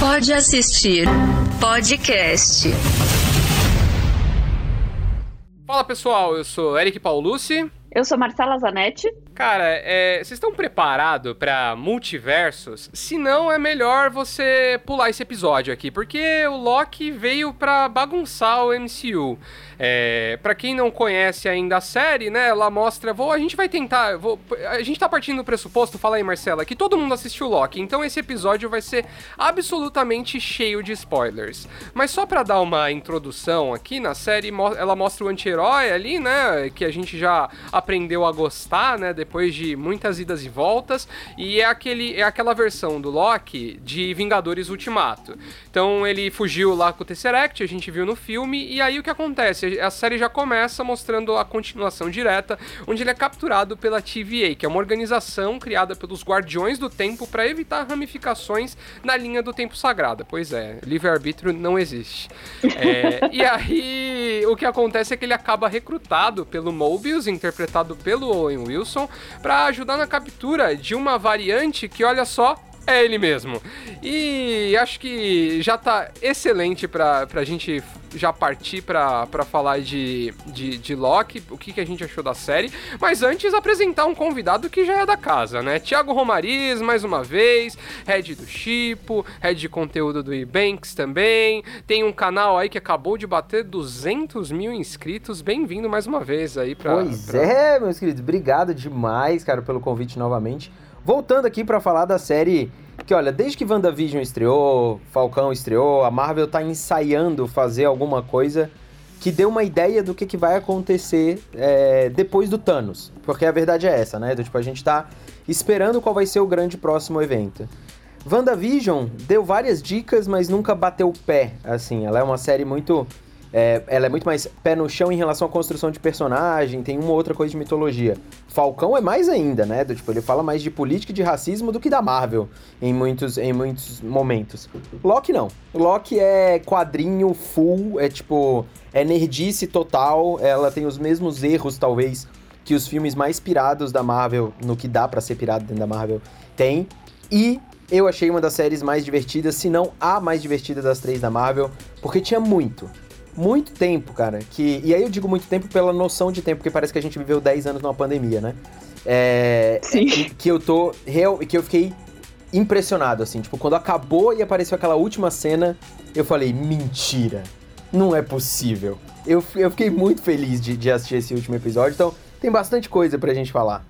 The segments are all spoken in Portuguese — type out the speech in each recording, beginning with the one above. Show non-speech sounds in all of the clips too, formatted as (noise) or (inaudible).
Pode assistir podcast. Fala pessoal, eu sou Eric Paulucci. Eu sou Marcela Zanetti. Cara, é, vocês estão preparados para multiversos? Se não, é melhor você pular esse episódio aqui, porque o Loki veio para bagunçar o MCU. É, para quem não conhece ainda a série, né, ela mostra, vou, a gente vai tentar, vou, a gente tá partindo do pressuposto, fala aí Marcela, que todo mundo assistiu Loki, então esse episódio vai ser absolutamente cheio de spoilers. Mas só para dar uma introdução aqui na série, ela mostra o anti-herói ali, né, que a gente já aprendeu a gostar, né, depois de muitas idas e voltas, e é, aquele, é aquela versão do Loki de Vingadores Ultimato. Então ele fugiu lá com o Tesseract, a gente viu no filme, e aí o que acontece? A série já começa mostrando a continuação direta, onde ele é capturado pela TVA, que é uma organização criada pelos Guardiões do Tempo para evitar ramificações na linha do tempo sagrada. Pois é, livre-arbítrio não existe. É, e aí o que acontece é que ele acaba recrutado pelo Mobius, interpretado pelo Owen Wilson, para ajudar na captura de uma variante que, olha só, é ele mesmo. E acho que já tá excelente pra, pra gente já partir pra, pra falar de, de, de Loki, o que, que a gente achou da série. Mas antes, apresentar um convidado que já é da casa, né? Tiago Romariz, mais uma vez, head do Chipo, head de conteúdo do Ebanks também. Tem um canal aí que acabou de bater 200 mil inscritos. Bem-vindo mais uma vez aí pra. Pois pra... é, meus queridos. Obrigado demais, cara, pelo convite novamente. Voltando aqui para falar da série que, olha, desde que WandaVision estreou, Falcão estreou, a Marvel tá ensaiando fazer alguma coisa que dê uma ideia do que, que vai acontecer é, depois do Thanos. Porque a verdade é essa, né? Então, tipo, a gente tá esperando qual vai ser o grande próximo evento. WandaVision deu várias dicas, mas nunca bateu o pé, assim. Ela é uma série muito é, ela é muito mais pé no chão em relação à construção de personagem, tem uma outra coisa de mitologia. Falcão é mais ainda, né? Do, tipo, ele fala mais de política e de racismo do que da Marvel em muitos, em muitos momentos. Loki não. Loki é quadrinho full, é tipo. É nerdice total, ela tem os mesmos erros, talvez, que os filmes mais pirados da Marvel, no que dá para ser pirado dentro da Marvel, tem. E eu achei uma das séries mais divertidas, se não a mais divertida das três da Marvel, porque tinha muito muito tempo, cara. Que, e aí eu digo muito tempo pela noção de tempo, porque parece que a gente viveu 10 anos numa pandemia, né? É, Sim. Que, eu tô. Real, que eu fiquei impressionado, assim. Tipo, quando acabou e apareceu aquela última cena, eu falei, mentira. Não é possível. Eu, eu fiquei muito feliz de, de assistir esse último episódio, então tem bastante coisa pra gente falar.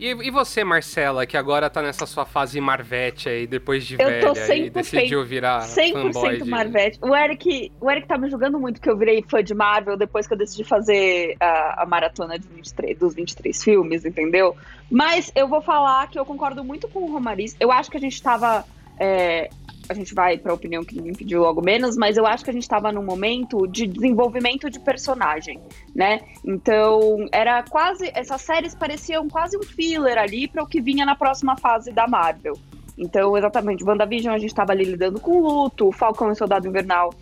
E, e, você, Marcela, que agora tá nessa sua fase Marvete aí, depois de eu velha, tô 100%, e decidiu virar 100% fanboy de... Marvete. O Eric, o Eric tá me julgando muito que eu virei fã de Marvel depois que eu decidi fazer a, a maratona de 23, dos 23 filmes, entendeu? Mas eu vou falar que eu concordo muito com o Romariz. Eu acho que a gente tava... É, a gente vai para a opinião que ninguém pediu logo menos, mas eu acho que a gente estava num momento de desenvolvimento de personagem, né? Então, era quase essas séries pareciam quase um filler ali para o que vinha na próxima fase da Marvel. Então, exatamente, WandaVision a gente estava ali lidando com luto, Falcão e Soldado Invernal,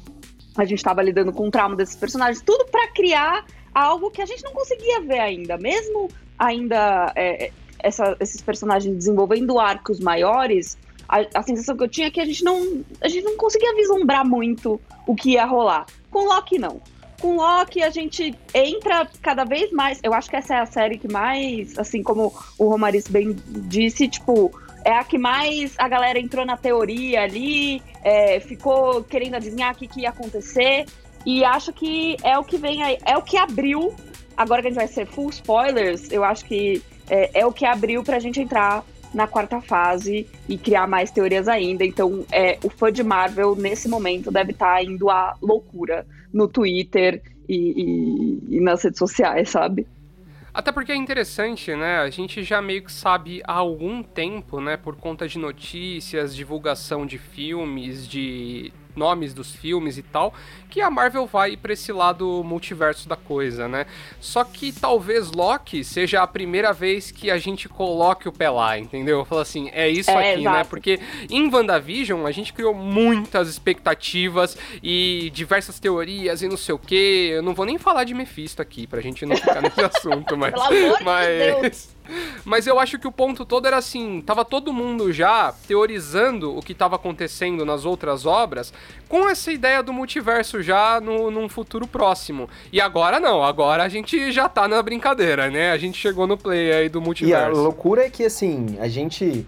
a gente estava lidando com o trauma desses personagens, tudo para criar algo que a gente não conseguia ver ainda, mesmo ainda é, essa, esses personagens desenvolvendo arcos maiores, a, a, sensação que eu tinha é que a gente não a gente não conseguia vislumbrar muito o que ia rolar. Com Loki não. Com Loki a gente entra cada vez mais. Eu acho que essa é a série que mais, assim como o Romariz bem disse, tipo, é a que mais a galera entrou na teoria ali, é, ficou querendo adivinhar o que, que ia acontecer. E acho que é o que vem aí, é o que abriu. Agora que a gente vai ser full spoilers, eu acho que é, é o que abriu pra gente entrar na quarta fase e criar mais teorias ainda. Então, é, o fã de Marvel, nesse momento, deve estar tá indo à loucura no Twitter e, e, e nas redes sociais, sabe? Até porque é interessante, né? A gente já meio que sabe há algum tempo, né? Por conta de notícias, divulgação de filmes, de nomes dos filmes e tal, que a Marvel vai para esse lado multiverso da coisa, né? Só que talvez Loki seja a primeira vez que a gente coloque o pé lá, entendeu? Fala assim, é isso é, aqui, né? exato. né? Porque em WandaVision a gente criou muitas expectativas e diversas teorias e não sei o que. Eu não vou nem falar de Mephisto aqui, pra gente não ficar nesse (laughs) assunto, mas. Pelo amor mas... de Deus. Mas eu acho que o ponto todo era assim, tava todo mundo já teorizando o que estava acontecendo nas outras obras com essa ideia do multiverso já no, num futuro próximo. E agora não, agora a gente já tá na brincadeira, né? A gente chegou no play aí do multiverso. E a loucura é que assim, a gente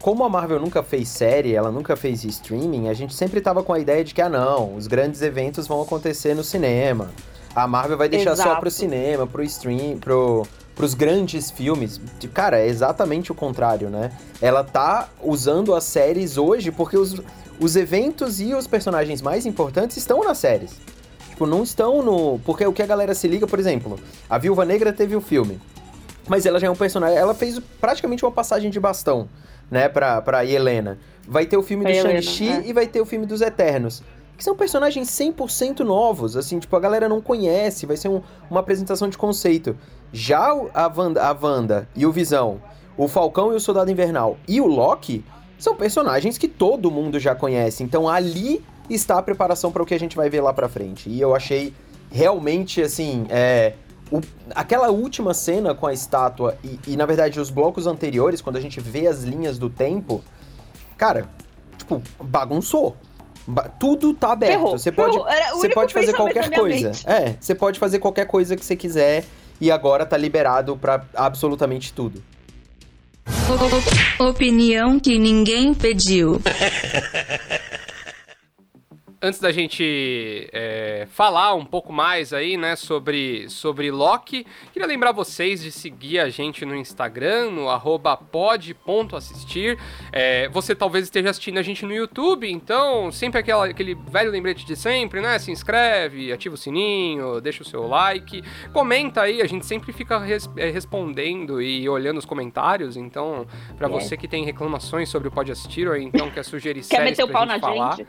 como a Marvel nunca fez série, ela nunca fez streaming, a gente sempre tava com a ideia de que, ah não, os grandes eventos vão acontecer no cinema. A Marvel vai deixar Exato. só pro cinema, pro stream, pro, pros grandes filmes. Cara, é exatamente o contrário, né? Ela tá usando as séries hoje porque os, os eventos e os personagens mais importantes estão nas séries. Tipo, não estão no. Porque o que a galera se liga, por exemplo, a Viúva Negra teve o filme. Mas ela já é um personagem. Ela fez praticamente uma passagem de bastão, né, pra, pra Helena. Vai ter o filme Pra do Shang-Chi é. e vai ter o filme dos Eternos. Que são personagens 100% novos, assim, tipo, a galera não conhece, vai ser um- uma apresentação de conceito. Já a Wanda, a Wanda e o Visão, o Falcão e o Soldado Invernal e o Loki são personagens que todo mundo já conhece. Então ali está a preparação para o que a gente vai ver lá pra frente. E eu achei realmente, assim, é, o- aquela última cena com a estátua e, e, na verdade, os blocos anteriores, quando a gente vê as linhas do tempo, cara, tipo, bagunçou. Tudo tá aberto. Ferrou, Você pode, você pode fazer qualquer coisa. É, você pode fazer qualquer coisa que você quiser e agora tá liberado pra absolutamente tudo. Opinião que ninguém pediu. (laughs) Antes da gente é, falar um pouco mais aí, né, sobre, sobre Loki, queria lembrar vocês de seguir a gente no Instagram, no arroba pod.assistir. É, você talvez esteja assistindo a gente no YouTube, então sempre aquela, aquele velho lembrete de sempre, né? Se inscreve, ativa o sininho, deixa o seu like, comenta aí, a gente sempre fica res- é, respondendo e olhando os comentários, então, pra Yes. você que tem reclamações sobre o Pode Assistir ou então quer sugerir Quer séries meter o pau na falar... gente?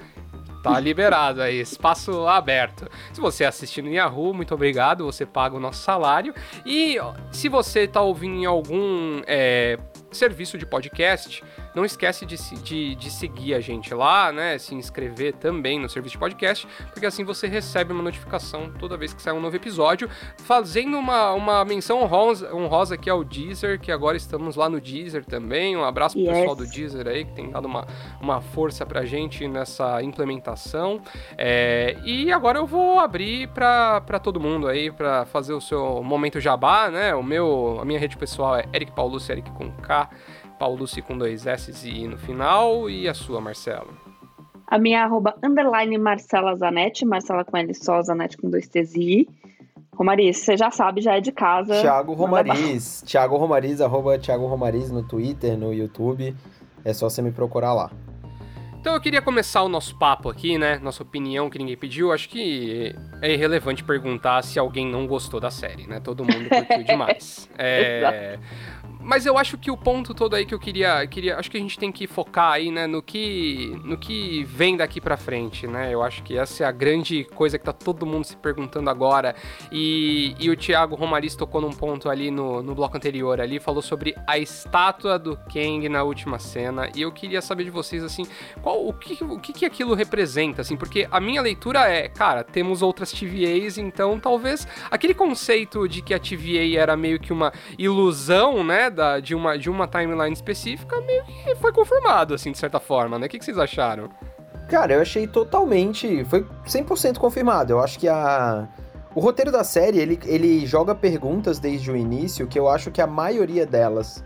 Tá liberado aí, espaço aberto. Se você assistir no Yahoo, muito obrigado, você paga o nosso salário. E se você tá ouvindo em algum é, serviço de podcast, não esquece de, de, de seguir a gente lá, né? Se inscrever também no serviço de podcast, porque assim você recebe uma notificação toda vez que sai um novo episódio, fazendo uma, uma menção honrosa, honrosa aqui ao Deezer, que agora estamos lá no Deezer também. Um abraço pro Yes. pessoal do Deezer aí, que tem dado uma, uma força pra gente nessa implementação. É, e agora eu vou abrir pra, pra todo mundo aí, pra fazer o seu momento jabá, né? O meu, a minha rede pessoal é Eric Paulucci, Eric com K, Paulucci com dois S e I no final. E a sua, Marcelo? A minha é arroba underline Marcela Zanetti, Marcela com L só, Zanetti com dois T's e I. Romariz, você já sabe, já é de casa. Thiago. Romariz. Thiago Romariz, arroba Thiago Romariz no Twitter, no YouTube. É só você me procurar lá. Então eu queria começar o nosso papo aqui, né? Nossa opinião que ninguém pediu. Acho que é irrelevante perguntar se alguém não gostou da série, né? Todo mundo curtiu (laughs) demais. É, Mas eu acho que o ponto todo aí que eu queria, queria. Acho que a gente tem que focar aí, né, no que, no que vem daqui pra frente, né? Eu acho que essa é a grande coisa que tá todo mundo se perguntando agora. E, e o Thiago Romariz tocou num ponto ali no, no bloco anterior ali, falou sobre a estátua do Kang na última cena. E eu queria saber de vocês, assim, qual o que, o que, que aquilo representa, assim, porque a minha leitura é, cara, temos outras TVAs, então talvez aquele conceito de que a TVA era meio que uma ilusão, né, da, de, uma, de uma timeline específica, meio que foi confirmado, assim, de certa forma, né? O que, que vocês acharam? Cara, eu achei totalmente. Foi 100% confirmado. Eu acho que a. O roteiro da série, ele, ele joga perguntas desde o início que eu acho que a maioria delas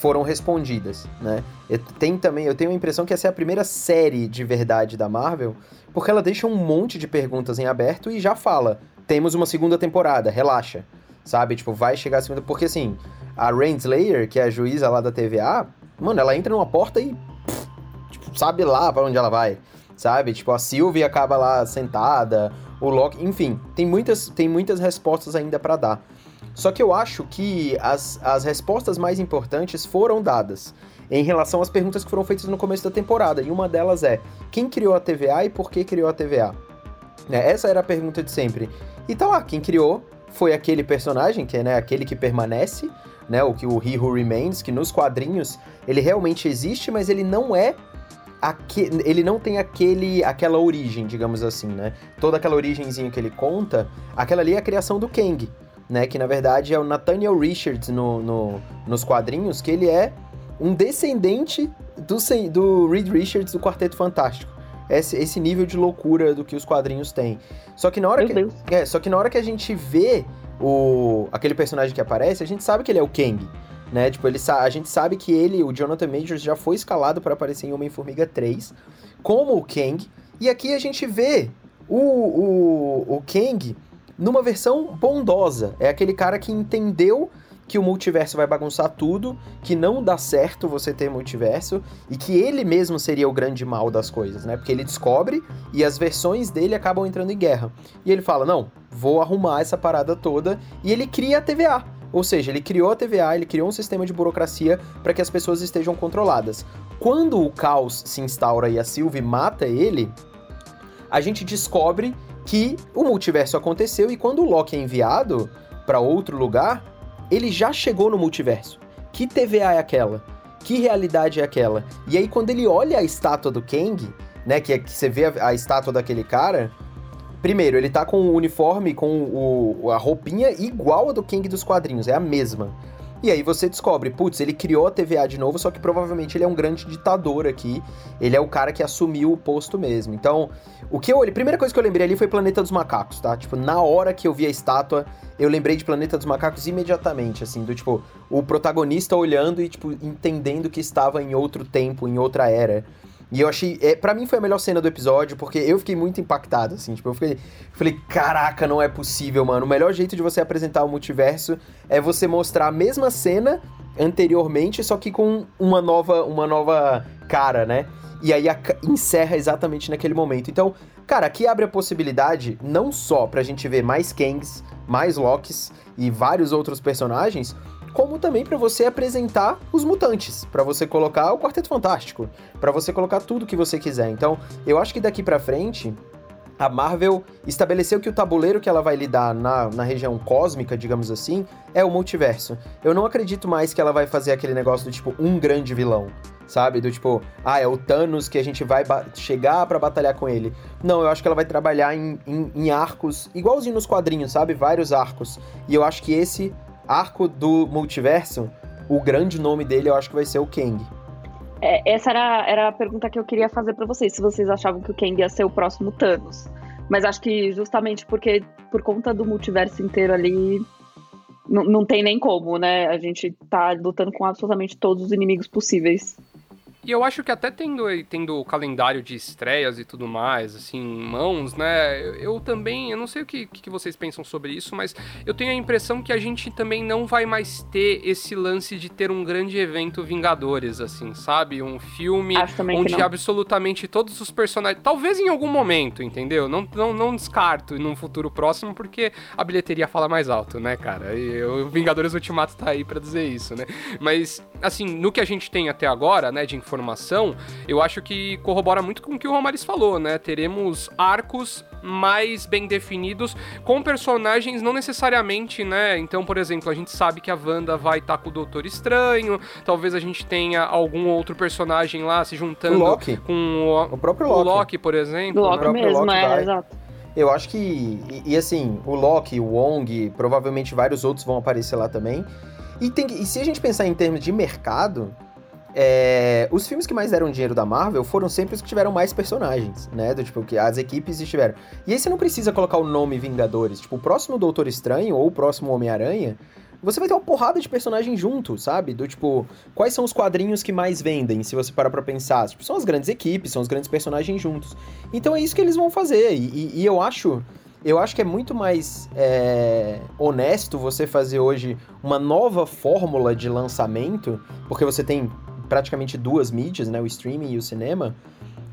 foram respondidas, né? Eu, tem também, eu tenho a impressão que essa é a primeira série de verdade da Marvel, porque ela deixa um monte de perguntas em aberto e já fala: temos uma segunda temporada, relaxa. Sabe? Tipo, vai chegar a segunda. Porque assim, a Renslayer, que é a juíza lá da TVA, mano, ela entra numa porta e. tipo, sabe lá pra onde ela vai. Sabe? Tipo, a Sylvie acaba lá sentada, o Loki. Enfim, tem muitas, tem muitas respostas ainda pra dar. Só que eu acho que as, as respostas mais importantes foram dadas em relação às perguntas que foram feitas no começo da temporada. E uma delas é: quem criou a TVA e por que criou a TVA? Né, Essa era a pergunta de sempre. E tá lá, quem criou foi aquele personagem, que é né, aquele que permanece, né? O que o He Who Remains, que nos quadrinhos ele realmente existe, mas ele não é aque- ele não tem aquele aquela origem, digamos assim, né? Toda aquela origenzinha que ele conta, aquela ali é a criação do Kang. né? Que na verdade é o Nathaniel Richards no, no, nos quadrinhos, que ele é um descendente do, do Reed Richards do Quarteto Fantástico. Esse, esse nível de loucura do que os quadrinhos têm. Só que na hora Meu que. Deus. É, só que na hora que a gente vê o, aquele personagem que aparece, a gente sabe que ele é o Kang. Né? Tipo, ele, a gente sabe que ele, o Jonathan Majors, já foi escalado para aparecer em Homem-Formiga 3 como o Kang. E aqui a gente vê o, o, o Kang numa versão bondosa. É aquele cara que entendeu que o multiverso vai bagunçar tudo, que não dá certo você ter multiverso e que ele mesmo seria o grande mal das coisas, né? Porque ele descobre e as versões dele acabam entrando em guerra. E ele fala: "Não, vou arrumar essa parada toda" e ele cria a TVA. Ou seja, ele criou a TVA, ele criou um sistema de burocracia para que as pessoas estejam controladas. Quando o caos se instaura e a Sylvie mata ele, a gente descobre que o multiverso aconteceu e quando o Loki é enviado para outro lugar, ele já chegou no multiverso. Que TVA é aquela? Que realidade é aquela? E aí quando ele olha a estátua do Kang, né, que, é, que você vê a, a estátua daquele cara, primeiro, ele tá com o uniforme, com o, a roupinha igual a do Kang dos quadrinhos, é a mesma. E aí você descobre, putz, ele criou a TVA de novo, só que provavelmente ele é um grande ditador aqui. Ele é o cara que assumiu o posto mesmo. Então, o que eu a primeira coisa que eu lembrei ali foi Planeta dos Macacos, tá? Tipo, na hora que eu vi a estátua, eu lembrei de Planeta dos Macacos imediatamente, assim, do tipo, o protagonista olhando e, tipo, entendendo que estava em outro tempo, em outra era. E eu achei. É, para mim foi a melhor cena do episódio, porque eu fiquei muito impactado, assim. Tipo, eu fiquei. Falei, caraca, não é possível, mano. O melhor jeito de você apresentar o multiverso é você mostrar a mesma cena anteriormente, só que com uma nova, uma nova cara, né? E aí a, encerra exatamente naquele momento. Então, cara, aqui abre a possibilidade não só pra gente ver mais Kangs, mais Locks e vários outros personagens, como também para você apresentar os mutantes, para você colocar o Quarteto Fantástico, para você colocar tudo que você quiser. Então, eu acho que daqui para frente a Marvel estabeleceu que o tabuleiro que ela vai lidar na, na região cósmica, digamos assim, é o multiverso. Eu não acredito mais que ela vai fazer aquele negócio do tipo um grande vilão, sabe? Do tipo, ah, é o Thanos que a gente vai chegar para batalhar com ele. Não, eu acho que ela vai trabalhar em, em, em arcos, igualzinho nos quadrinhos, sabe? Vários arcos. E eu acho que esse arco do multiverso, o grande nome dele eu acho que vai ser o Kang. É, essa era, era a pergunta que eu queria fazer para vocês, se vocês achavam que o Kang ia ser o próximo Thanos. Mas acho que justamente porque, por conta do multiverso inteiro ali, não tem nem como, né? A gente tá lutando com absolutamente todos os inimigos possíveis. E eu acho que até tendo, tendo o calendário de estreias e tudo mais, assim, em mãos, né? Eu, eu também, eu não sei o que, que vocês pensam sobre isso, mas eu tenho a impressão que a gente também não vai mais ter esse lance de ter um grande evento Vingadores, assim, sabe? Um filme onde absolutamente todos os personagens. Talvez em algum momento, entendeu? Não, não, não descarto num futuro próximo, porque a bilheteria fala mais alto, né, cara? E o Vingadores Ultimato tá aí para dizer isso, né? Mas, assim, no que a gente tem até agora, né, de informação, eu acho que corrobora muito com o que o Romaris falou, né? Teremos arcos mais bem definidos com personagens não necessariamente, né? Então, por exemplo, a gente sabe que a Wanda vai estar tá com o Doutor Estranho, talvez a gente tenha algum outro personagem lá se juntando o Loki. com o, o próprio Loki. O Loki, por exemplo. O Loki o mesmo, Loki é, vai. exato. Eu acho que. E, e, assim, o Loki, o Wong, provavelmente vários outros vão aparecer lá também. E, tem, e se a gente pensar em termos de mercado, é, os filmes que mais deram dinheiro da Marvel foram sempre os que tiveram mais personagens, né? Do, tipo, que as equipes estiveram. E aí você não precisa colocar o nome Vingadores. Tipo, o próximo Doutor Estranho ou o próximo Homem-Aranha, você vai ter uma porrada de personagens junto, sabe? Do tipo, quais são os quadrinhos que mais vendem, se você parar pra pensar? Tipo, são as grandes equipes, são os grandes personagens juntos. Então é isso que eles vão fazer. E, e, e eu acho. Eu acho que é muito mais é, honesto você fazer hoje uma nova fórmula de lançamento, porque você tem praticamente duas mídias, né? O streaming e o cinema.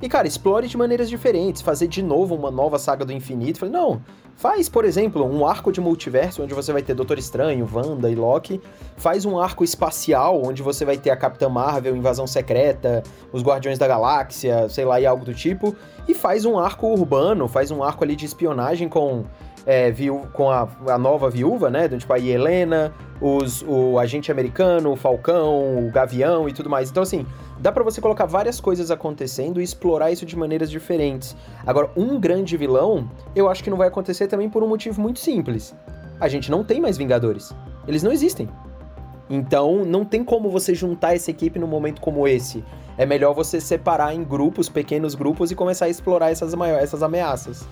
E, cara, explore de maneiras diferentes, fazer de novo uma nova saga do infinito. Falei, não, faz, por exemplo, um arco de multiverso onde você vai ter Doutor Estranho, Wanda e Loki. Faz um arco espacial onde você vai ter a Capitã Marvel, Invasão Secreta, os Guardiões da Galáxia, sei lá, e algo do tipo. E faz um arco urbano, faz um arco ali de espionagem com é, com a, a, nova viúva, né? Tipo, a Helena, os, o agente americano, o Falcão, o Gavião e tudo mais. Então, assim, dá para você colocar várias coisas acontecendo e explorar isso de maneiras diferentes. Agora, um grande vilão, eu acho que não vai acontecer também por um motivo muito simples. a gente não tem mais Vingadores. Eles não existem. Então, não tem como você juntar essa equipe num momento como esse. É melhor você separar em grupos, pequenos grupos, e começar a explorar essas, essas ameaças.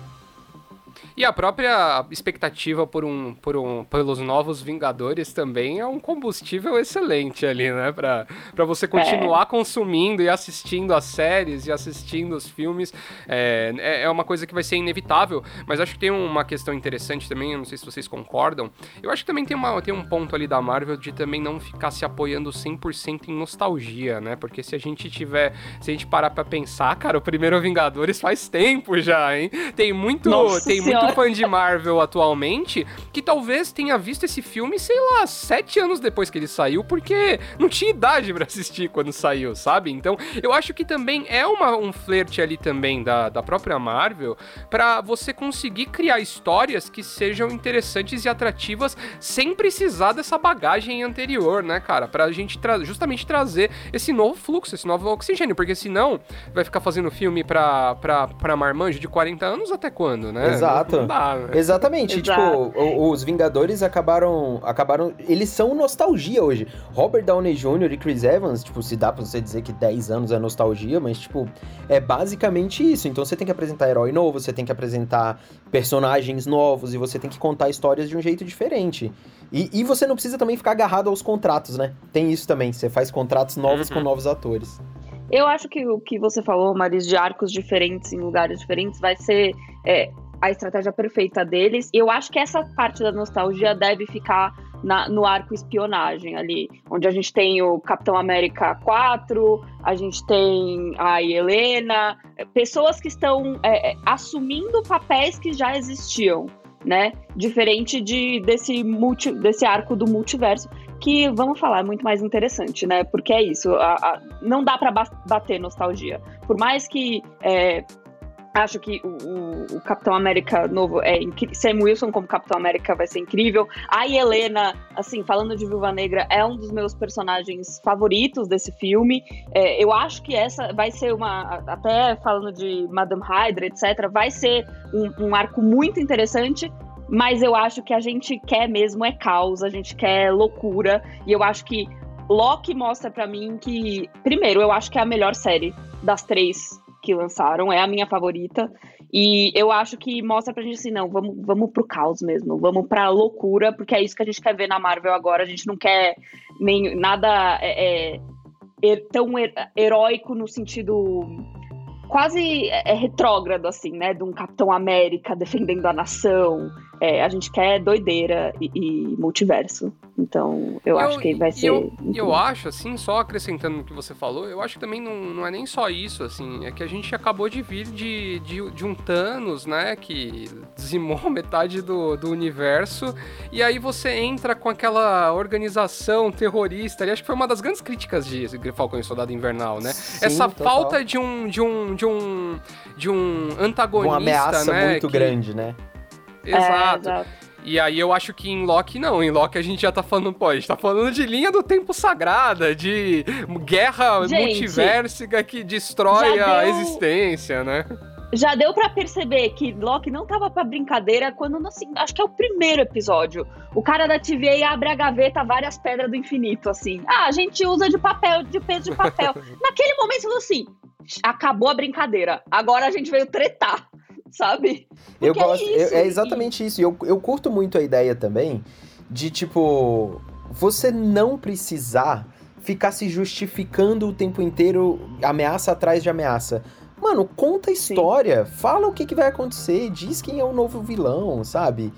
E a própria expectativa por um, por um, pelos novos Vingadores também é um combustível excelente ali, né? Pra, pra você continuar é. consumindo e assistindo as séries e assistindo os filmes. É, é, é uma coisa que vai ser inevitável, mas acho que tem uma questão interessante também, não sei se vocês concordam. Eu acho que também tem, uma, tem um ponto ali da Marvel de também não ficar se apoiando 100% em nostalgia, né? Porque se a gente tiver, se a gente parar pra pensar, cara, o primeiro Vingadores faz tempo já, hein? Tem muito, Nossa tem muito fã de Marvel atualmente que talvez tenha visto esse filme, sei lá, sete anos depois que ele saiu, porque não tinha idade para assistir quando saiu, sabe? Então, eu acho que também é uma, um flerte ali também da, da própria Marvel para você conseguir criar histórias que sejam interessantes e atrativas sem precisar dessa bagagem anterior, né, cara? Pra gente tra justamente trazer esse novo fluxo, esse novo oxigênio, porque senão vai ficar fazendo filme pra, pra, pra marmanjo de 40 anos até quando, né? Exato. Exato. Dá? Exatamente. Exato. Tipo, os Vingadores acabaram. acabaram. Eles são nostalgia hoje. Robert Downey Jr. e Chris Evans, tipo, se dá pra você dizer que 10 anos é nostalgia, mas, tipo, é basicamente isso. Então você tem que apresentar herói novo, você tem que apresentar personagens novos e você tem que contar histórias de um jeito diferente. E, e você não precisa também ficar agarrado aos contratos, né? Tem isso também. Você faz contratos novos uhum. com novos atores. Eu acho que o que você falou, Maris, de arcos diferentes em lugares diferentes, vai ser é, a estratégia perfeita deles. Eu acho que essa parte da nostalgia deve ficar na, no arco espionagem ali, onde a gente tem o Capitão América 4, a gente tem a Helena, pessoas que estão é, é, assumindo papéis que já existiam, né? Diferente de, desse, multi, desse arco do multiverso, que, vamos falar, é muito mais interessante, né? Porque é isso, a, a, não dá para bater nostalgia. Por mais que é, Acho que o, o, Capitão América novo é. Sam Wilson como Capitão América vai ser incrível. A Helena, assim, falando de Viúva Negra, é um dos meus personagens favoritos desse filme. É, eu acho que essa vai ser uma. Até falando de Madame Hydra, etc., vai ser um, um arco muito interessante. Mas eu acho que a gente quer mesmo é caos, a gente quer loucura. E eu acho que Loki mostra para mim que, primeiro, eu acho que é a melhor série das três que lançaram, é a minha favorita. E eu acho que mostra pra gente assim, não, vamos, vamos pro caos mesmo, vamos pra loucura, porque é isso que a gente quer ver na Marvel agora. A gente não quer nem nada é, é, tão heróico no sentido quase é, retrógrado, assim, né? De um Capitão América defendendo a nação. É, a gente quer doideira e, e multiverso. Então, eu, eu, acho que vai ser. Eu, eu acho, assim, só acrescentando no que você falou, eu acho que também não, não é nem só isso, assim, é que a gente acabou de vir de, de, de um Thanos, né, que dizimou (laughs) metade do, do universo, e aí você entra com aquela organização terrorista, ali, acho que foi uma das grandes críticas de Falcão e Soldado Invernal, né? Sim, Essa total. falta de um, de um, de um, de um antagonista, uma ameaça né, muito que... grande, né? Exato. É, exato. E aí eu acho que em Loki não. Em Loki a gente já tá falando, pô, a gente tá falando de linha do tempo sagrada, de guerra gente, multiversica que destrói a deu... existência, né? Já deu para perceber que Loki não tava pra brincadeira quando, assim, acho que é o primeiro episódio. O cara da TVA abre a gaveta, várias pedras do infinito, assim. Ah, a gente usa de papel, de peso de papel. (laughs) Naquele momento, falou assim: acabou a brincadeira. Agora a gente veio tretar sabe? Porque eu gosto, é, isso, é exatamente e... isso. E eu, eu curto muito a ideia também de, tipo, você não precisar ficar se justificando o tempo inteiro, ameaça atrás de ameaça. Mano, conta a história, Sim. fala o que, que vai acontecer, diz quem é o novo vilão, sabe?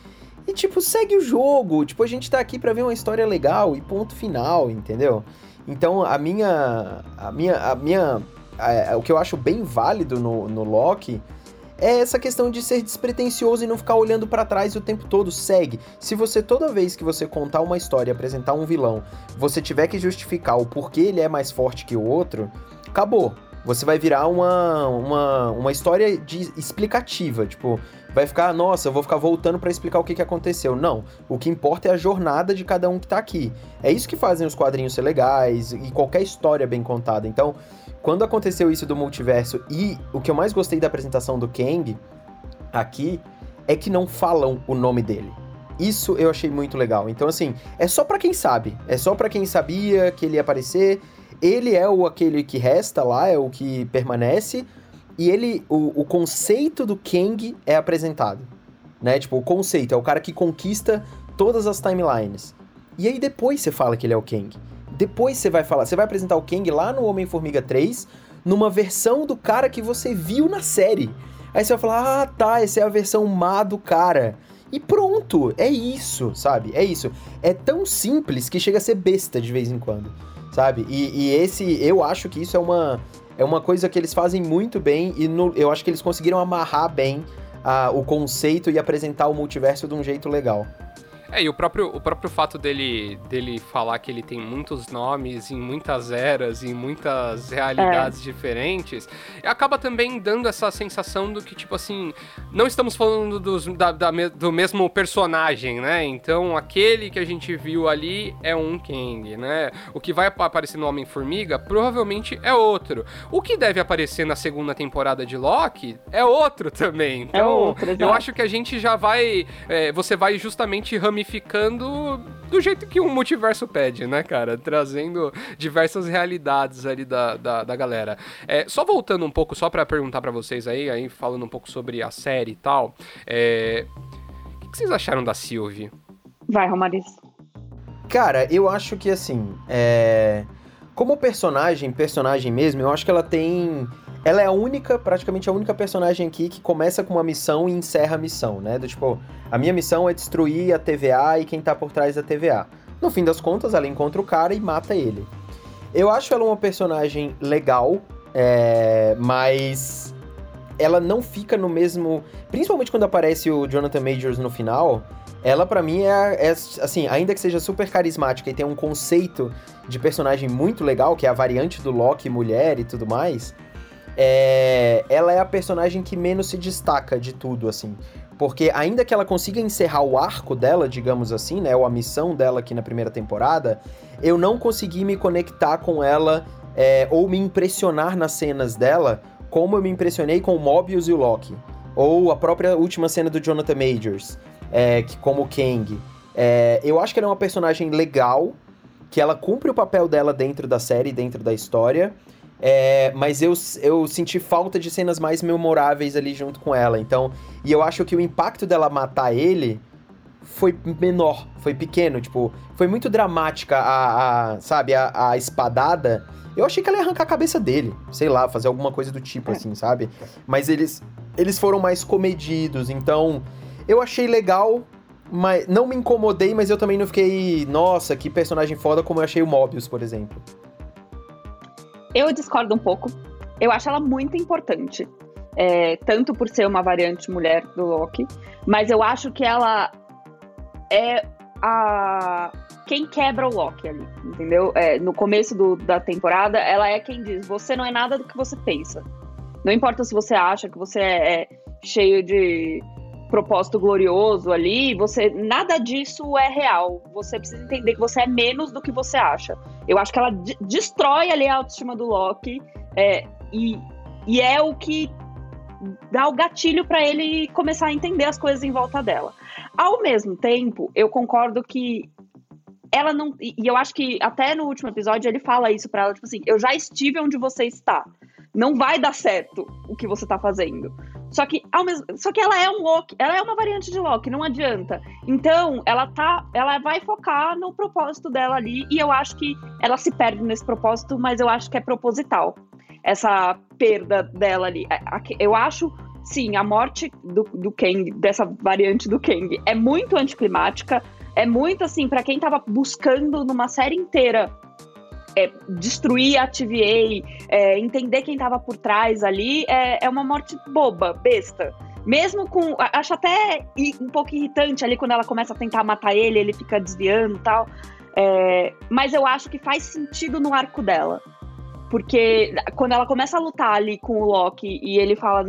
E, tipo, segue o jogo. Tipo, a gente tá aqui pra ver uma história legal e ponto final, entendeu? Então, a minha. A minha. A minha. A, a, o que eu acho bem válido no, no Loki é essa questão de ser despretensioso e não ficar olhando para trás o tempo todo. Segue. Se você toda vez que você contar uma história, apresentar um vilão, você tiver que justificar o porquê ele é mais forte que o outro, acabou. Você vai virar uma, uma, uma história de explicativa, tipo, vai ficar, nossa, eu vou ficar voltando para explicar o que, que aconteceu. Não, o que importa é a jornada de cada um que tá aqui. É isso que fazem os quadrinhos ser legais e qualquer história bem contada. Então, quando aconteceu isso do multiverso e o que eu mais gostei da apresentação do Kang aqui é que não falam o nome dele. isso eu achei muito legal. Então, assim, é só para quem sabe. É só para quem sabia que ele ia aparecer. Ele é o aquele que resta lá, é o que permanece. E ele. O, o conceito do Kang é apresentado. Né? Tipo, o conceito, é o cara que conquista todas as timelines. E aí depois você fala que ele é o Kang. Depois você vai falar, você vai apresentar o Kang lá no Homem-Formiga 3, numa versão do cara que você viu na série. Aí você vai falar, ah, tá, essa é a versão má do cara. E pronto, é isso, sabe? É isso. É tão simples que chega a ser besta de vez em quando, sabe? E, e esse, eu acho que isso é uma, é uma coisa que eles fazem muito bem e no, eu acho que eles conseguiram amarrar bem uh, o conceito e apresentar o multiverso de um jeito legal. É, e o próprio, o próprio fato dele, dele falar que ele tem muitos nomes em muitas eras, em muitas realidades é. diferentes, acaba também dando essa sensação do que, tipo assim, não estamos falando dos, da, da, do mesmo personagem, né? Então, aquele que a gente viu ali é um Kang, né? O que vai aparecer no Homem-Formiga provavelmente é outro. O que deve aparecer na segunda temporada de Loki é outro também. É então, é outro, eu acho que a gente já vai. É, você vai justamente ramificando ramificando do jeito que um multiverso pede, né, cara? Trazendo diversas realidades ali da, da, da galera. É, só voltando um pouco, só para perguntar para vocês aí, aí falando um pouco sobre a série e tal, é... o que vocês acharam da Sylvie? Vai, Romariz. Cara, eu acho que assim, é... como personagem, personagem mesmo, eu acho que ela tem ela é a única, praticamente a única personagem aqui que começa com uma missão e encerra a missão, né? Do tipo, a minha missão é destruir a TVA e quem tá por trás da TVA. No fim das contas, ela encontra o cara e mata ele. Eu acho ela uma personagem legal, é... mas ela não fica no mesmo. Principalmente quando aparece o Jonathan Majors no final. Ela, para mim, é, é, assim, ainda que seja super carismática e tem um conceito de personagem muito legal, que é a variante do Loki mulher e tudo mais é, ela é a personagem que menos se destaca de tudo, assim. Porque ainda que ela consiga encerrar o arco dela, digamos assim, né, ou a missão dela aqui na primeira temporada, eu não consegui me conectar com ela é, ou me impressionar nas cenas dela como eu me impressionei com o Mobius e o Loki. Ou a própria última cena do Jonathan Majors, é, que, como Kang. É, eu acho que ela é uma personagem legal, que ela cumpre o papel dela dentro da série, dentro da história, é, mas eu, eu senti falta de cenas mais memoráveis ali junto com ela. Então, e eu acho que o impacto dela matar ele foi menor, foi pequeno, tipo, foi muito dramática a, a sabe, a, a, espadada. Eu achei que ela ia arrancar a cabeça dele, sei lá, fazer alguma coisa do tipo, é. assim, sabe? Mas eles, eles foram mais comedidos, então eu achei legal, mas não me incomodei, mas eu também não fiquei, nossa, que personagem foda como eu achei o Mobius, por exemplo. Eu discordo um pouco. Eu acho ela muito importante. É, tanto por ser uma variante mulher do Loki, mas eu acho que ela é a quem quebra o Loki ali, entendeu? É, no começo do, da temporada, ela é quem diz: você não é nada do que você pensa. Não importa se você acha que você é, é cheio de propósito glorioso ali, você nada disso é real. Você precisa entender que você é menos do que você acha. Eu acho que ela destrói ali a autoestima do Loki é, e, e é o que dá o gatilho para ele começar a entender as coisas em volta dela. Ao mesmo tempo, eu concordo que ela não. E eu acho que até no último episódio ele fala isso para ela, tipo assim, eu já estive onde você está. Não vai dar certo o que você tá fazendo. Só que, ao mesmo, só que ela é um Loki, ela é uma variante de Loki, não adianta. Então, ela tá, ela vai focar no propósito dela ali e eu acho que ela se perde nesse propósito, mas eu acho que é proposital. Essa perda dela ali. Eu acho, sim, a morte do, do Kang, dessa variante do Kang, é muito anticlimática, é muito assim, para quem tava buscando numa série inteira é, destruir a TVA, é, entender quem estava por trás ali, é, é uma morte boba, besta. Mesmo com. Acho até um pouco irritante ali quando ela começa a tentar matar ele, ele fica desviando e tal. É, mas eu acho que faz sentido no arco dela. Porque quando ela começa a lutar ali com o Loki e ele fala.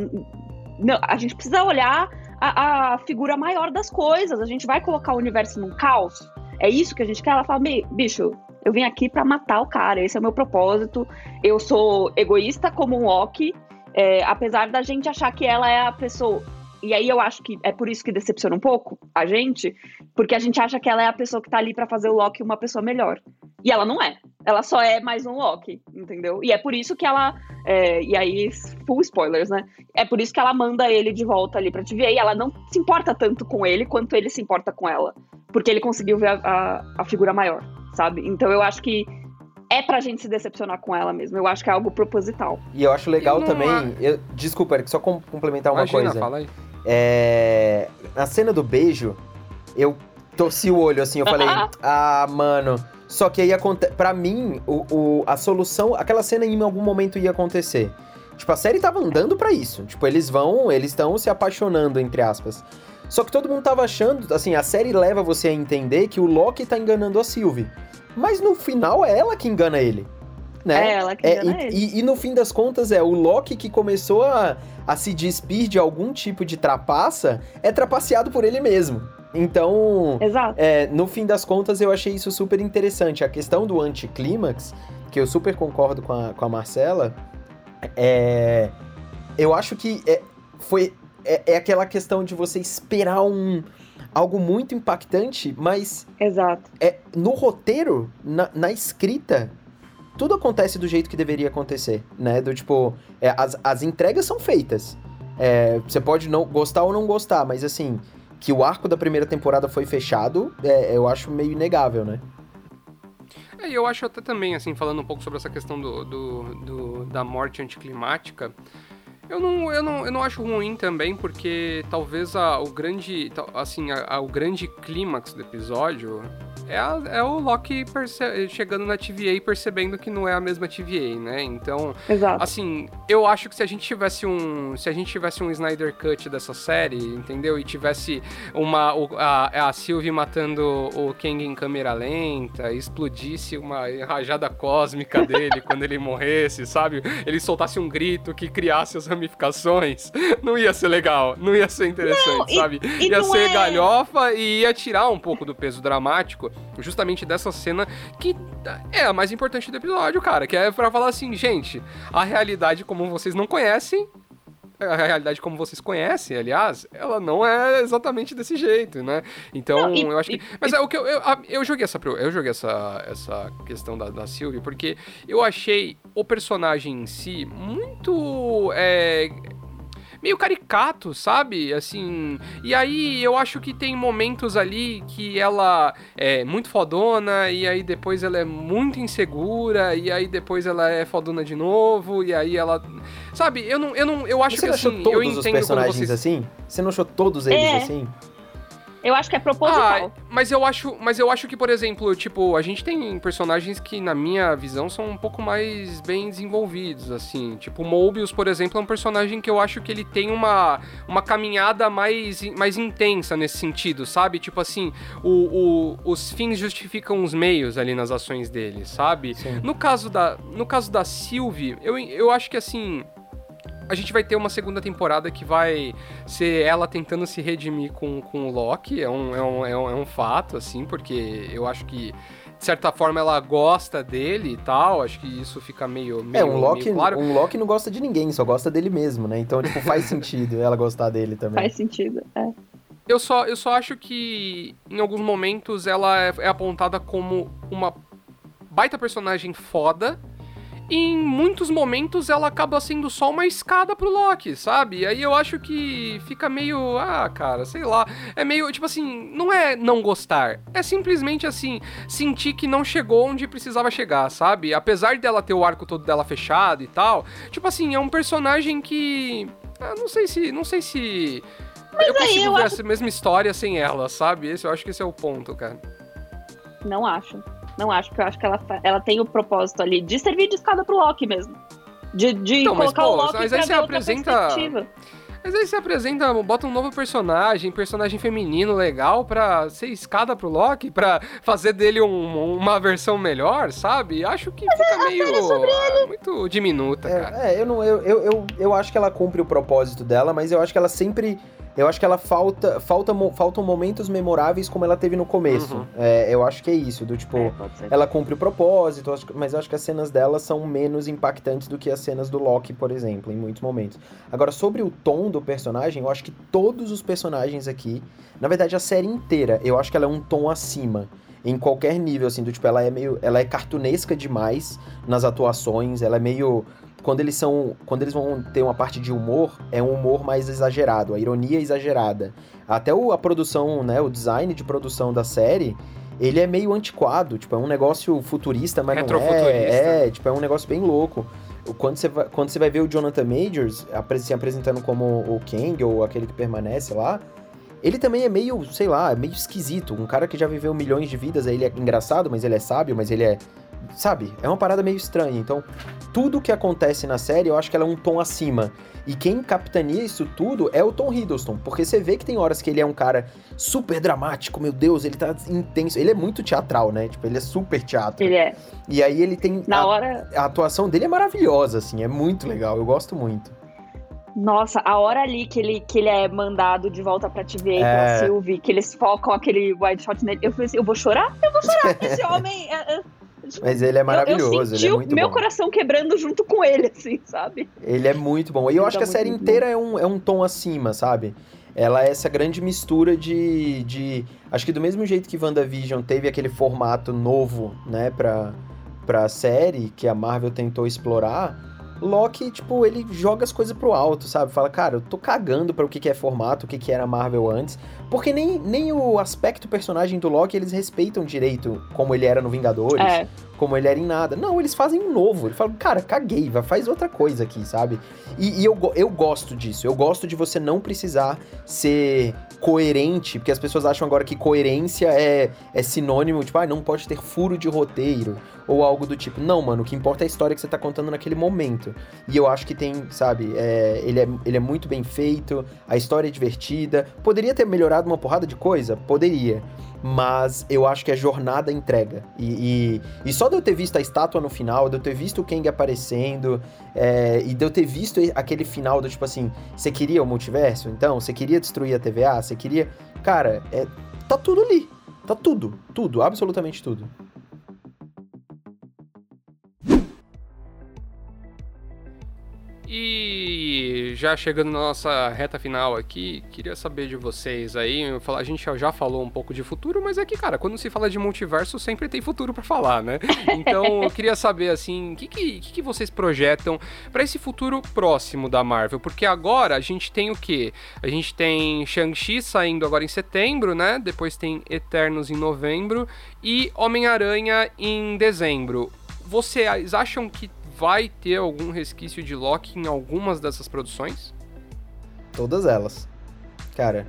Não, a gente precisa olhar a, a figura maior das coisas. A gente vai colocar o universo num caos. É isso que a gente quer? Ela fala, bicho, eu vim aqui para matar o cara, esse é o meu propósito. Eu sou egoísta como um Loki, é, apesar da gente achar que ela é a pessoa. E aí eu acho que é por isso que decepciona um pouco a gente, porque a gente acha que ela é a pessoa que tá ali para fazer o Loki uma pessoa melhor. E ela não é. Ela só é mais um Loki, entendeu? E é por isso que ela. É, e aí, full spoilers, né? É por isso que ela manda ele de volta ali pra TVA. E ela não se importa tanto com ele quanto ele se importa com ela. Porque ele conseguiu ver a, a, a figura maior, sabe? Então eu acho que é pra gente se decepcionar com ela mesmo. Eu acho que é algo proposital. E eu acho legal não também. eu- desculpa, Eric, só com- complementar uma Imagina, coisa. fala aí. É, na cena do beijo, eu torci o olho assim, eu falei, (laughs) ah, mano. Só que aí acontece. Pra mim, o, o- a solução. Aquela cena em algum momento ia acontecer. Tipo, a série tava andando pra isso. Tipo, eles vão, eles estão se apaixonando, entre aspas. Só que todo mundo tava achando, assim, a série leva você a entender que o Loki tá enganando a Sylvie. Mas no final é ela que engana ele. Né? É ela que É, e, e- e no fim das contas é o Loki que começou a, a se despir de algum tipo de trapaça, é trapaceado por ele mesmo. Então, Exato. é, no fim das contas, eu achei isso super interessante. A questão do anticlímax, que eu super concordo com a, com a Marcela, é, eu acho que é, foi, é, é aquela questão de você esperar um, algo muito impactante, mas Exato. é, no roteiro, na, na escrita, tudo acontece do jeito que deveria acontecer, né? Do tipo, é, as, as entregas são feitas. É, você pode não gostar ou não gostar, mas assim, que o arco da primeira temporada foi fechado, é, eu acho meio inegável, né? É, eu acho até também, assim, falando um pouco sobre essa questão do, do, do- da morte anticlimática, eu não, eu, não, eu não acho ruim também, porque talvez a, o grande, assim, a- a- o grande clímax do episódio é, a- é o Loki chegando na TVA e percebendo que não é a mesma TVA, né? Então, Exato. Assim, eu acho que se a gente tivesse um. Se a gente tivesse um Snyder Cut dessa série, entendeu? E tivesse uma. a, a Sylvie matando o Kang em câmera lenta, explodisse uma rajada cósmica dele (laughs) quando ele morresse, sabe? Ele soltasse um grito que criasse as ramificações. (laughs) Não ia ser legal, não ia ser interessante, e- sabe? e ia não ser é- galhofa e ia tirar um pouco do peso dramático, justamente dessa cena que é a mais importante do episódio, cara. Que é pra falar assim, gente, a realidade como vocês não conhecem. A realidade como vocês conhecem, aliás, ela não é exatamente desse jeito, né? Então, Não, e- eu acho que. e- Mas é o que eu, eu, eu joguei essa eu joguei essa, essa questão da, da Sylvie porque eu achei o personagem em si muito é, meio caricato, sabe? Assim, e aí eu acho que tem momentos ali que ela é muito fodona e aí depois ela é muito insegura e aí depois ela é fodona de novo e aí ela, sabe? Eu não, eu não, eu acho Você que não achou assim, eu todos os entendo quando personagens vocês assim? Você não achou todos eles É. assim? Eu acho que é proposital. Ah, mas eu acho, mas eu acho que, por exemplo, tipo, a gente tem personagens que, na minha visão, são um pouco mais bem desenvolvidos, assim. Tipo, o Mobius, por exemplo, é um personagem que eu acho que ele tem uma, uma caminhada mais, mais intensa nesse sentido, sabe? Tipo assim, o, o- os fins justificam os meios ali nas ações dele, sabe? Sim. No caso da, no caso da Sylvie, eu, eu acho que assim. A gente vai ter uma segunda temporada que vai ser ela tentando se redimir com, com o Loki. É um, é, um, é, um, é um fato, assim, porque eu acho que, de certa forma, ela gosta dele e tal. Acho que isso fica meio. meio É, um Loki, meio claro. um Loki não gosta de ninguém, só gosta dele mesmo, né? Então, tipo, faz (laughs) sentido ela gostar dele também. Faz sentido. É. Eu só, eu só acho que em alguns momentos ela é, é apontada como uma baita personagem foda. E em muitos momentos ela acaba sendo só uma escada pro Loki, sabe? Aí eu acho que fica meio. Ah, cara, sei lá. É meio. Tipo assim, não é não gostar. É simplesmente assim, sentir que não chegou onde precisava chegar, sabe? Apesar dela ter o arco todo dela fechado e tal. Tipo assim, é um personagem que. Ah, não sei se. Não sei se. eu aí consigo eu ver acho- essa mesma história sem ela, sabe? Esse, eu acho que esse é o ponto, cara. Não acho. Não acho, porque eu acho que ela, ela tem o propósito ali de servir de escada pro Loki mesmo. De, de Então, mas, colocar pô, o Loki mas aí você apresenta- perspectiva. Mas aí você apresenta, bota um novo personagem, personagem feminino legal pra ser escada pro Loki, pra fazer dele um- uma versão melhor, sabe? Acho que fica meio. ah, muito diminuta, cara. É, é, eu não. Eu, eu, eu, eu acho que ela cumpre o propósito dela, mas eu acho que ela sempre. Eu acho que ela falta, falta faltam momentos memoráveis como ela teve no começo. Uhum. É, eu acho que é isso, do tipo, É, ela cumpre o propósito, mas eu acho que as cenas dela são menos impactantes do que as cenas do Loki, por exemplo, em muitos momentos. Agora, sobre o tom do personagem, eu acho que todos os personagens aqui, na verdade a série inteira, eu acho que ela é um tom acima. Em qualquer nível, assim, do tipo, ela é meio. Ela é cartunesca demais nas atuações, ela é meio. Quando eles são. Quando eles vão ter uma parte de humor, é um humor mais exagerado, a ironia é exagerada. Até o, a produção, né? O design de produção da série, ele é meio antiquado, tipo, é um negócio futurista, mas não é. É, tipo, é um negócio bem louco. Quando você vai, quando você vai ver o Jonathan Majors se apresentando como o Kang, ou aquele que permanece lá, ele também é meio, sei lá, meio esquisito. Um cara que já viveu milhões de vidas, aí ele é engraçado, mas ele é sábio, mas ele é. Sabe? É uma parada meio estranha. Então, tudo que acontece na série, eu acho que ela é um tom acima. E quem capitania isso tudo é o Tom Hiddleston. Porque você vê que tem horas que ele é um cara super dramático, meu Deus, ele tá intenso. Ele é muito teatral, né? Tipo, ele é super teatro. Ele é. E aí ele tem. Na a, hora. a atuação dele é maravilhosa, assim, é muito legal. Eu gosto muito. Nossa, a hora ali que ele, que ele é mandado de volta pra TVA É. pela Sylvie, que eles focam aquele wide shot nele, eu falei assim, eu vou chorar? Eu vou chorar. (laughs) Esse homem. é- é- Mas ele é eu- maravilhoso, eu, ele senti é o muito meu bom. coração quebrando junto com ele, assim, sabe? Ele é muito bom. E eu Ele acho tá que a série inteira é um, é um tom acima, sabe? Ela é essa grande mistura de, de. Acho que do mesmo jeito que WandaVision teve aquele formato novo, né, pra, pra série, que a Marvel tentou explorar. Loki, tipo, ele joga as coisas pro alto, sabe? Fala, cara, eu tô cagando pra o que, que é formato, o que, que era Marvel antes. Porque nem, nem o aspecto personagem do Loki eles respeitam direito como ele era no Vingadores É. como ele era em nada. Não, eles fazem um novo. Eles falam, cara, caguei, vai, faz outra coisa aqui, sabe? E, e eu, eu gosto disso. Eu gosto de você não precisar ser coerente, porque as pessoas acham agora que coerência é, é sinônimo, tipo, ah, não pode ter furo de roteiro, ou algo do tipo. Não, mano, o que importa é a história que você tá contando naquele momento. E eu acho que tem, sabe, é, ele, é, ele é muito bem feito, a história é divertida. Poderia ter melhorado uma porrada de coisa? Poderia. Mas eu acho que a jornada entrega. E, e, e só de eu ter visto a estátua no final, de eu ter visto o Kang aparecendo, é, e de eu ter visto aquele final do tipo assim: você queria o multiverso? Então? Você queria destruir a TVA? Você queria. Cara, é, tá tudo ali. Tá tudo. Tudo. Absolutamente tudo. E já chegando na nossa reta final aqui, queria saber de vocês aí. A gente já falou um pouco de futuro, mas é que, cara, quando se fala de multiverso, sempre tem futuro pra falar, né? (laughs) Então eu queria saber, assim, o que, que, que vocês projetam pra esse futuro próximo da Marvel? Porque agora a gente tem o quê? A gente tem Shang-Chi saindo agora em setembro, né? Depois tem Eternos em novembro e Homem-Aranha em dezembro. Vocês acham que vai ter algum resquício de Loki em algumas dessas produções? Todas elas. Cara,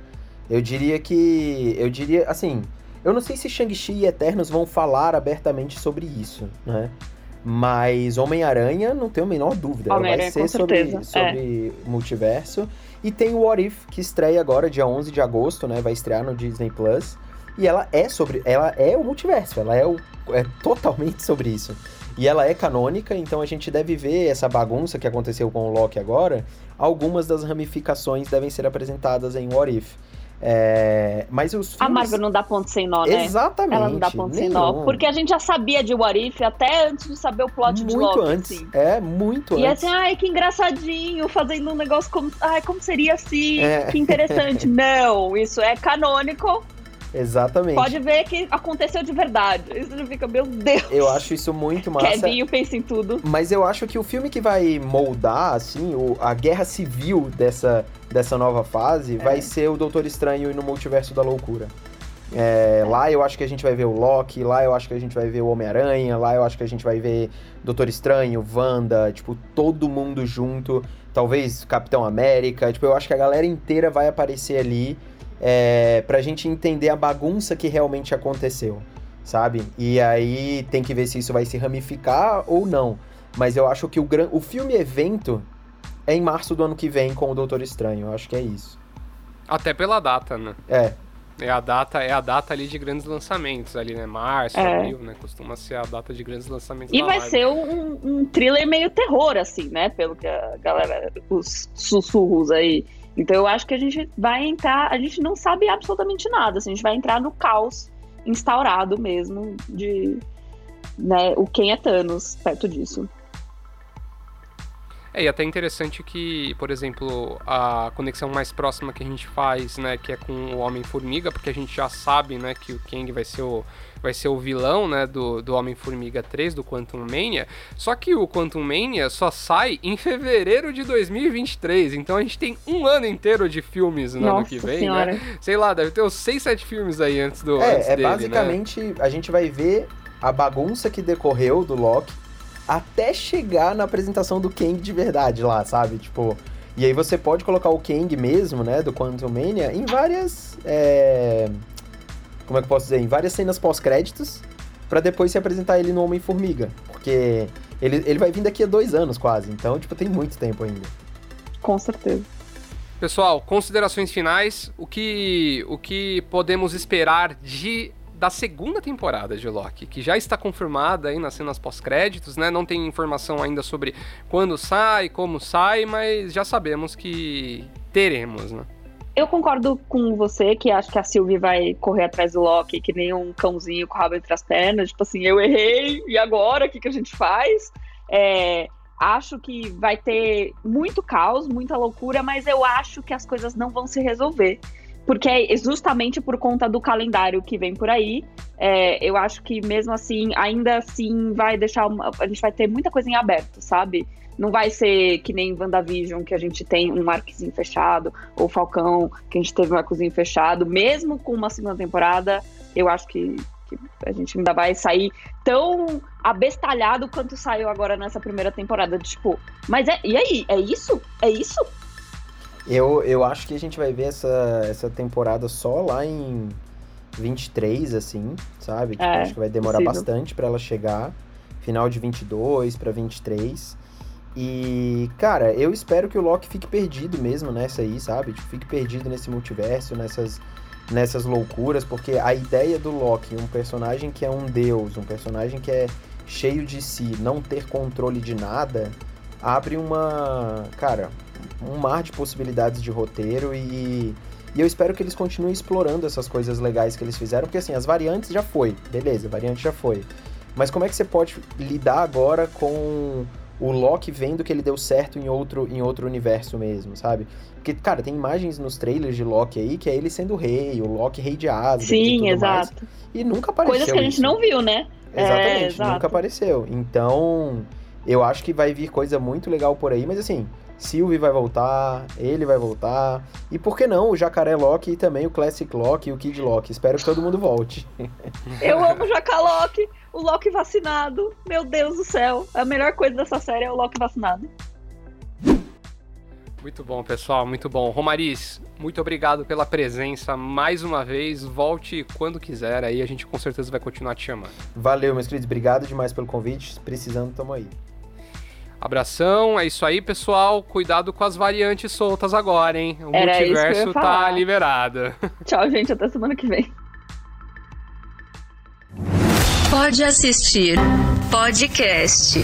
eu diria que. Eu diria. Assim. Eu não sei se Shang-Chi e Eternos vão falar abertamente sobre isso, né? Mas Homem-Aranha, não tenho a menor dúvida. Ela vai ser sobre, é. sobre multiverso. E tem o What If, que estreia agora, dia 11 de agosto, né? Vai estrear no Disney Plus. E ela é sobre. Ela é o multiverso, ela é, o, é totalmente sobre isso. E ela é canônica, então a gente deve ver essa bagunça que aconteceu com o Loki agora. Algumas das ramificações devem ser apresentadas em What If. É, mas os A filmes... Marvel não dá ponto sem nó, né? Exatamente. Ela não dá ponto sem nó. nenhum. Porque a gente já sabia de What If até antes de saber o plot de muito Loki, antes. assim. É, muito E antes. assim, ai, que engraçadinho, fazendo um negócio como. Ai, como seria assim? É. Que interessante. (laughs) não, isso é canônico. Exatamente. Pode ver que aconteceu de verdade. Isso já fica, meu Deus. Eu acho isso muito massa. Kevinho pensa em tudo. Mas eu acho que o filme que vai moldar, assim, o- a guerra civil dessa, dessa nova fase É. vai ser o Doutor Estranho e no Multiverso da Loucura. É, lá eu acho que a gente vai ver o Loki, lá eu acho que a gente vai ver o Homem-Aranha, lá eu acho que a gente vai ver Doutor Estranho, Wanda, tipo, todo mundo junto. Talvez Capitão América. Tipo, eu acho que a galera inteira vai aparecer ali é, pra gente entender a bagunça que realmente aconteceu, sabe? E aí tem que ver se isso vai se ramificar ou não. Mas eu acho que o, gran... o filme evento é em março do ano que vem com o Doutor Estranho. Eu acho que é isso. Até pela data, né? É, É a data, é a data ali de grandes lançamentos ali, né? Março, É. abril, né? Costuma ser a data de grandes lançamentos E vai Marvel. ser um, um thriller meio terror, assim, né? Pelo que a galera, os sussurros aí Então eu acho que a gente vai entrar, a gente não sabe absolutamente nada, assim, a gente vai entrar no caos instaurado mesmo de né, o quem é Thanos perto disso. É, e até interessante que, por exemplo, a conexão mais próxima que a gente faz, né, que é com o Homem-Formiga, porque a gente já sabe, né, que o Kang vai ser o, vai ser o vilão, né, do, do Homem-Formiga 3, do Quantum Mania, só que o Quantum Mania só sai em fevereiro de 2023, então a gente tem um ano inteiro de filmes no Nossa ano que vem, senhora. né? Sei lá, deve ter uns 6, 7 filmes aí antes do É, antes é dele, né? basicamente, a gente vai ver a bagunça que decorreu do Loki até chegar na apresentação do Kang de verdade lá, sabe? Tipo, e aí você pode colocar o Kang mesmo, né, do Quantum Mania, em várias, é... como é que eu posso dizer, em várias cenas pós-créditos, pra depois se apresentar ele no Homem-Formiga, porque ele, ele vai vir daqui a dois anos quase, então, tipo, tem muito tempo ainda. Com certeza. Pessoal, considerações finais. O que, o que podemos esperar de da segunda temporada de Loki, que já está confirmada aí nas cenas pós-créditos, né? Não tem informação ainda sobre quando sai, como sai, mas já sabemos que teremos, né? Eu concordo com você que acho que a Sylvie vai correr atrás do Loki que nem um cãozinho com o rabo entre as pernas. Tipo assim, eu errei, e agora? O que, que a gente faz? É, acho que vai ter muito caos, muita loucura, mas eu acho que as coisas não vão se resolver. Porque é justamente por conta do calendário que vem por aí. É, eu acho que mesmo assim, ainda assim, vai deixar. Uma, a gente vai ter muita coisa em aberto, sabe? Não vai ser que nem WandaVision, que a gente tem um arcozinho fechado, ou Falcão, que a gente teve um arcozinho fechado. Mesmo com uma segunda temporada, eu acho que, que a gente ainda vai sair tão abestalhado quanto saiu agora nessa primeira temporada. Tipo, mas é, e aí? É isso? É isso? Eu, eu acho que a gente vai ver essa, essa temporada só lá em 23, assim, sabe? Tipo, É, acho que vai demorar possível. bastante pra ela chegar. Final de 22 pra 23. E, cara, eu espero que o Loki fique perdido mesmo nessa aí, sabe? Tipo, fique perdido nesse multiverso, nessas, nessas loucuras, porque a ideia do Loki, um personagem que é um deus, um personagem que é cheio de si, não ter controle de nada, abre uma, cara, um mar de possibilidades de roteiro e, e eu espero que eles continuem explorando essas coisas legais que eles fizeram, porque assim, as variantes já foi, beleza, variante já foi. Mas como é que você pode lidar agora com o Loki vendo que ele deu certo em outro, em outro universo mesmo, sabe? Porque, cara, tem imagens nos trailers de Loki aí que é ele sendo rei, o Loki rei de Asgard Sim, tudo mais. exato. E nunca apareceu Coisas que a gente isso. não viu, né? Exatamente, É, exato. nunca apareceu. Então, eu acho que vai vir coisa muito legal por aí, mas assim, Sylvie vai voltar, ele vai voltar, e por que não o Jacaré Loki e também o Classic Loki e o Kid Loki? Espero que todo mundo volte. (laughs) Eu amo Jaca Loki, o Loki vacinado. Meu Deus do céu. A melhor coisa dessa série é o Loki vacinado. Muito bom, pessoal, muito bom. Romariz, muito obrigado pela presença mais uma vez. Volte quando quiser, aí a gente com certeza vai continuar te chamando. Valeu, meus queridos, obrigado demais pelo convite, precisando, tamo aí. Abração, é isso aí, pessoal. Cuidado com as variantes soltas agora, hein? O Era isso que eu ia multiverso tá liberado. (laughs) Tchau, gente. Até semana que vem. Pode assistir podcast